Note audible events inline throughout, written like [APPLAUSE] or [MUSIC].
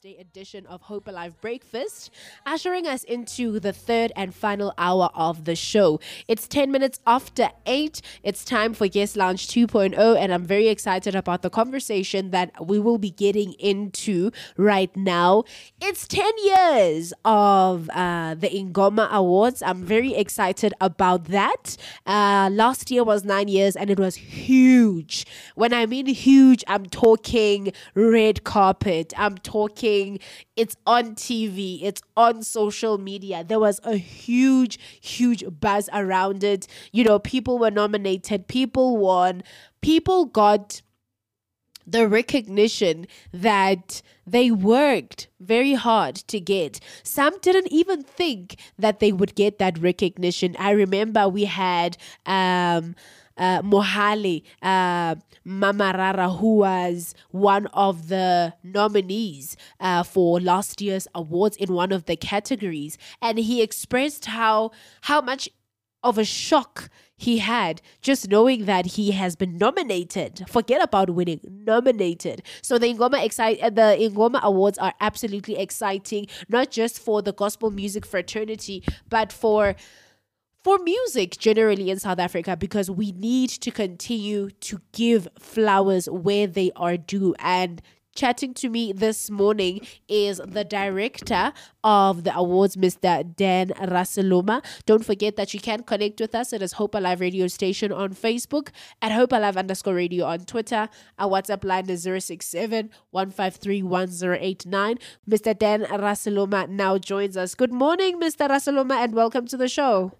Thursday edition of Hope Alive Breakfast, ushering us into the third and final hour of the show. It's 10 minutes after 8. It's time for Guest Lounge 2.0, and I'm very excited about the conversation that we will be getting into right now. It's 10 years of uh, the Ingoma Awards. I'm very excited about that. Uh, last year was nine years, and it was huge. When I mean huge, I'm talking red carpet, I'm talking it's on TV, it's on social media. There was a huge, huge buzz around it. You know, people were nominated, people won, people got the recognition that they worked very hard to get. Some didn't even think that they would get that recognition. I remember we had um, uh, Mohale uh, Mamarara, who was one of the nominees uh, for last year's awards in one of the categories, and he expressed how how much of a shock he had just knowing that he has been nominated. Forget about winning, nominated. So the Ingoma excite the Ingoma Awards are absolutely exciting, not just for the gospel music fraternity, but for for music generally in South Africa because we need to continue to give flowers where they are due. And chatting to me this morning is the director of the awards, Mr. Dan Raseloma. Don't forget that you can connect with us. It is Hope Alive Radio Station on Facebook, at Hope Alive underscore radio on Twitter. Our WhatsApp line is 067 153 1089. Mr. Dan Raseloma now joins us. Good morning, Mr. Raseloma, and welcome to the show.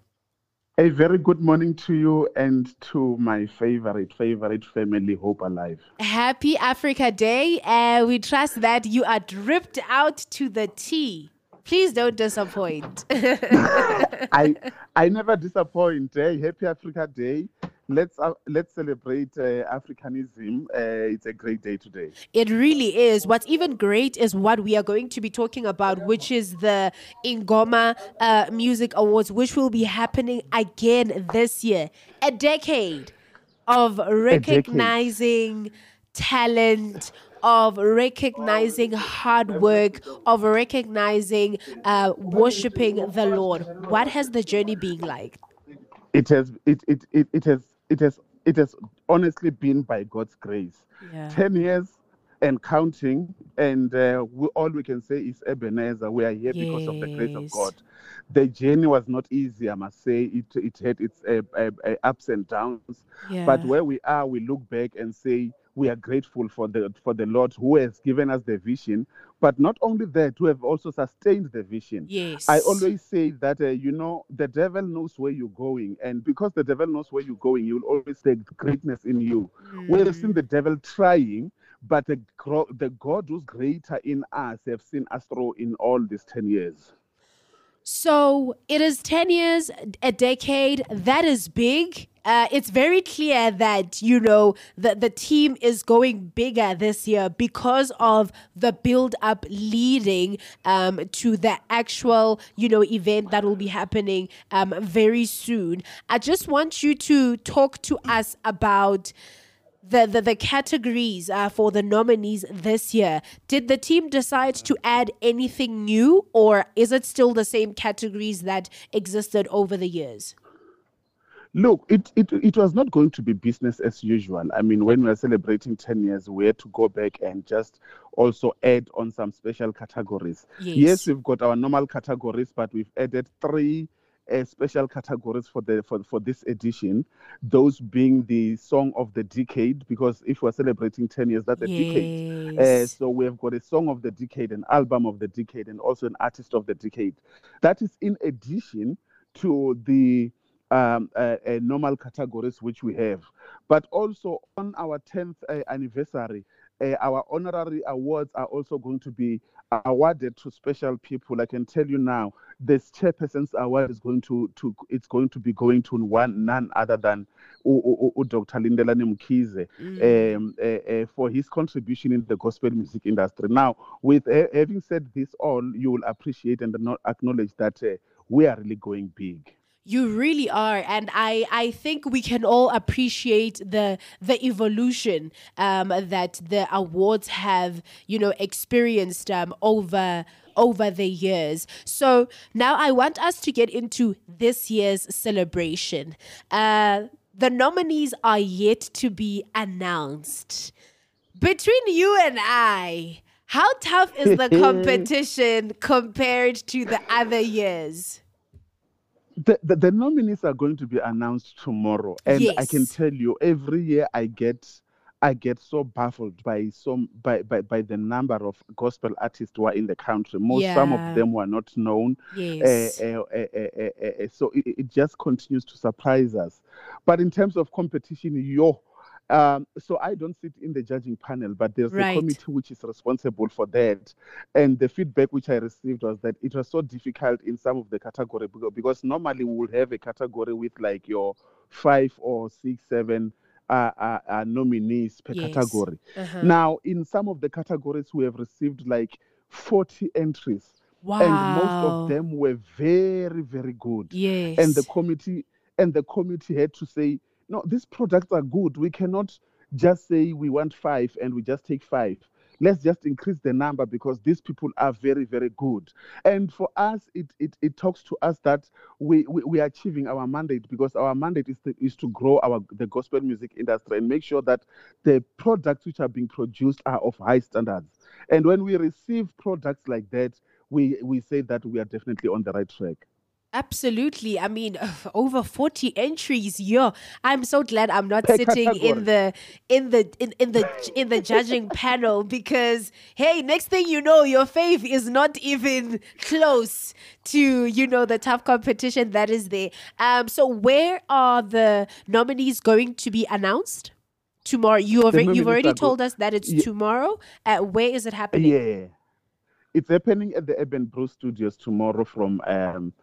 A very good morning to you and to my favorite, favorite family, Hope Alive. Happy Africa Day. Uh, we trust that you are dripped out to the T. Please don't disappoint. [LAUGHS] [LAUGHS] I I never disappoint. Eh? Happy Africa Day let's uh, let's celebrate uh, Africanism. Uh, it's a great day today. It really is. What's even great is what we are going to be talking about, which is the Ingoma uh, Music Awards, which will be happening again this year. A decade of recognizing decade. talent of recognizing hard work, of recognizing uh, worshiping the Lord. What has the journey been like? It has it, it, it, it has it has it has honestly been by God's grace. Yeah. Ten years and counting, and uh, we, all we can say is Ebenezer. We are here yes. because of the grace of God. The journey was not easy, I must say. It it had its uh, uh, uh ups and downs, yeah. but where we are, we look back and say we are grateful for the for the Lord who has given us the vision, but not only that, who have also sustained the vision. Yes. I always say that uh, you know the devil knows where you're going, and because the devil knows where you're going, you'll always take greatness in you. Mm. We have seen the devil trying, but the the God who's greater in us have seen us through in all these ten years. So it is 10 years, a decade. That is big. Uh, it's very clear that you know the the team is going bigger this year because of the build up leading um, to the actual you know event that will be happening um, very soon. I just want you to talk to us about the, the, the categories uh, for the nominees this year. Did the team decide to add anything new, or is it still the same categories that existed over the years? Look, it, it, it was not going to be business as usual. I mean, when we are celebrating 10 years, we had to go back and just also add on some special categories. Yes, yes we've got our normal categories, but we've added three uh, special categories for the for, for this edition. Those being the song of the decade, because if we're celebrating 10 years, that's a yes. decade. Uh, so we have got a song of the decade, an album of the decade, and also an artist of the decade. That is in addition to the um, uh, uh, normal categories which we have. But also on our 10th uh, anniversary, uh, our honorary awards are also going to be awarded to special people. I can tell you now, this chairperson's award is going to, to it's going to be going to one none other than u, u, u, Dr. Lindelani Mkhize mm. um, uh, uh, for his contribution in the gospel music industry. Now, with uh, having said this all, you will appreciate and acknowledge that uh, we are really going big. You really are, and I, I think we can all appreciate the the evolution um, that the awards have, you know, experienced um, over over the years. So now I want us to get into this year's celebration. Uh, the nominees are yet to be announced. Between you and I, how tough is the [LAUGHS] competition compared to the other years? The, the, the, nominees are going to be announced tomorrow and yes. i can tell you every year i get i get so baffled by some by, by by the number of gospel artists who are in the country most yeah. some of them were not known yes. Uh, uh, uh, so it, it, just continues to surprise us but in terms of competition yo um, so I don't sit in the judging panel, but there's right. a committee which is responsible for that. And the feedback which I received was that it was so difficult in some of the category because normally we will have a category with like your five or six, seven uh, uh, uh, nominees per yes. category. Uh-huh. Now, in some of the categories, we have received like 40 entries. Wow. And most of them were very, very good. Yes. And the committee and the committee had to say, no, these products are good. We cannot just say we want five and we just take five. Let's just increase the number because these people are very, very good. And for us, it it, it talks to us that we, we, we are achieving our mandate because our mandate is to, is to grow our the gospel music industry and make sure that the products which are being produced are of high standards. And when we receive products like that, we, we say that we are definitely on the right track. Absolutely. I mean, [LAUGHS] over 40 entries. Yeah. I'm so glad I'm not sitting in the in the in, in the in the judging [LAUGHS] panel because hey, next thing you know, your faith is not even close to, you know, the tough competition that is there. Um so where are the nominees going to be announced? Tomorrow. You have you've already told us that it's yeah. tomorrow. Uh, where is it happening? Yeah. It's happening at the Urban Brew Studios tomorrow from um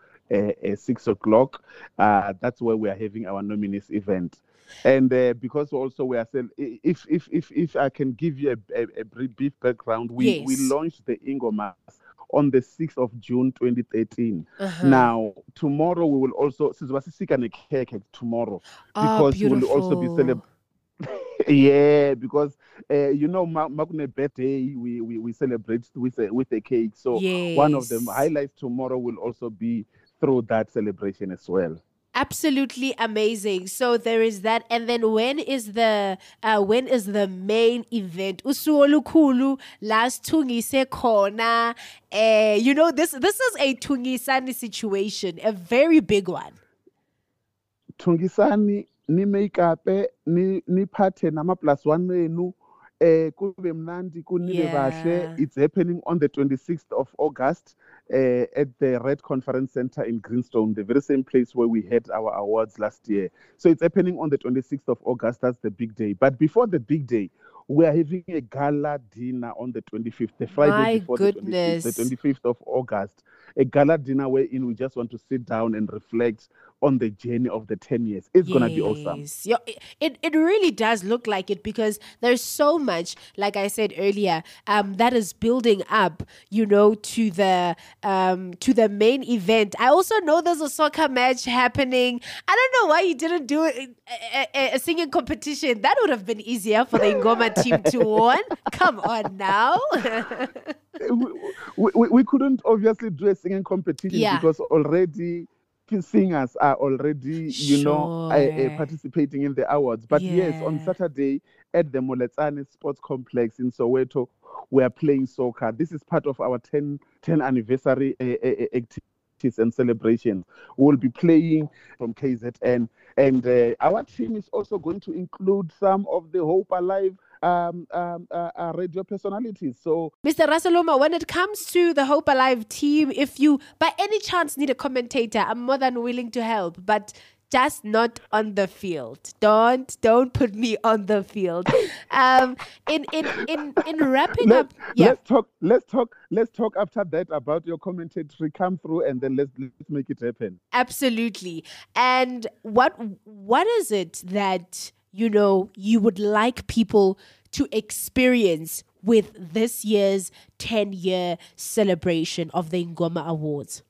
six o'clock. Uh, that's where we are having our nominees event. And uh, because also we are saying, if if if if I can give you a, a, a brief background, we yes. we launched the Ingomas on the 6th of June 2013. Uh-huh. Now, tomorrow we will also, tomorrow, oh, because we will also be celebrating. [LAUGHS] yeah, because uh, you know, Makune birthday, we, we, we celebrate with a, with a cake. So yes. one of the highlights tomorrow will also be through that celebration as well. Absolutely amazing. So there is that. And then when is the uh, when is the main event? Usuku olukhulu last thungise khona. Uh, you know this this is a tungisani situation a very big one. Thungisani ni make up ni niphathe nama plus 1 wenu eh kube mnandi kunile bahle it's happening on the 26th of August uh, at the Red Conference Center in Greenstone, the very same place where we had our awards last year. So it's happening on the 26th of August. That's the big day. But before the big day, we are having a gala dinner on the 25th, the Friday My before goodness. the 25th, the 25th of August. A gala dinner wherein we just want to sit down and reflect on the journey of the 10 years. It's yes. going to be awesome. Yeah, it, it really does look like it because there's so much, like I said earlier, um, that is building up, you know, to the um, to the main event. I also know there's a soccer match happening. I don't know why you didn't do a, a, a singing competition. That would have been easier for the Ngoma team to [LAUGHS] win. Come on now. we, we, we, couldn't obviously do a singing competition yeah. because already [LAUGHS] singers are already, you sure. know, uh, uh, participating in the awards. But yeah. yes, on Saturday at the Moletsane Sports Complex in Soweto, we are playing soccer. This is part of our 10, 10 anniversary uh, activities and celebrations. We'll be playing from KZN. And uh, our team is also going to include some of the Hope Alive um, um, uh, uh, radio personalities. So, Mr. Raseloma, when it comes to the Hope Alive team, if you by any chance need a commentator, I'm more than willing to help. But just not on the field. Don't don't put me on the field. Um, in in in in wrapping Let, up, yeah. Let's talk. Let's talk. Let's talk after that about your commentary. Come through, and then let's let's make it happen. Absolutely. And what what is it that you know you would like people to experience with this year's 10 year celebration of the Ngoma Awards?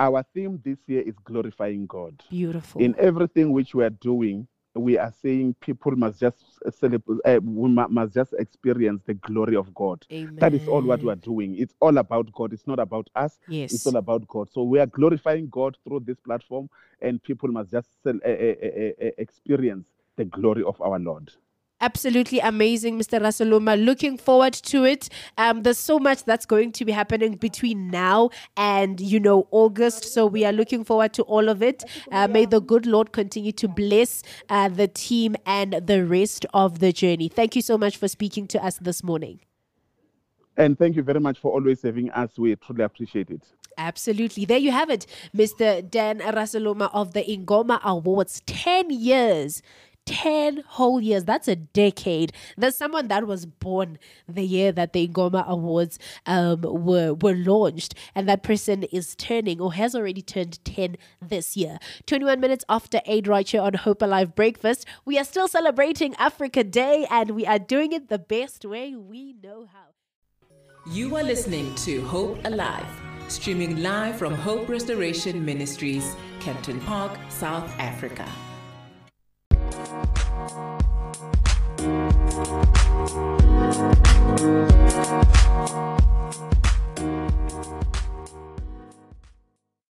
our theme this year is glorifying God. Beautiful. In everything which we are doing, we are saying people must just celebrate, uh, we must just experience the glory of God. Amen. That is all what we are doing. It's all about God. It's not about us. Yes. It's all about God. So we are glorifying God through this platform, and people must just uh, uh, experience the glory of our Lord absolutely amazing, Mr. Raseloma. Looking forward to it. Um, there's so much that's going to be happening between now and you know August, so we are looking forward to all of it. Uh, may the good Lord continue to bless uh, the team and the rest of the journey. Thank you so much for speaking to us this morning. And thank you very much for always having us. We truly appreciate it. Absolutely. There you have it, Mr. Dan Raseloma of the Ingoma Awards. 10 years 10 whole years. That's a decade. There's someone that was born the year that the Ingoma Awards um, were, were launched, and that person is turning or has already turned 10 this year. 21 minutes after 8 right here on Hope Alive Breakfast. We are still celebrating Africa Day, and we are doing it the best way we know how. You are listening to Hope Alive, streaming live from Hope Restoration Ministries, Kempton Park, South Africa.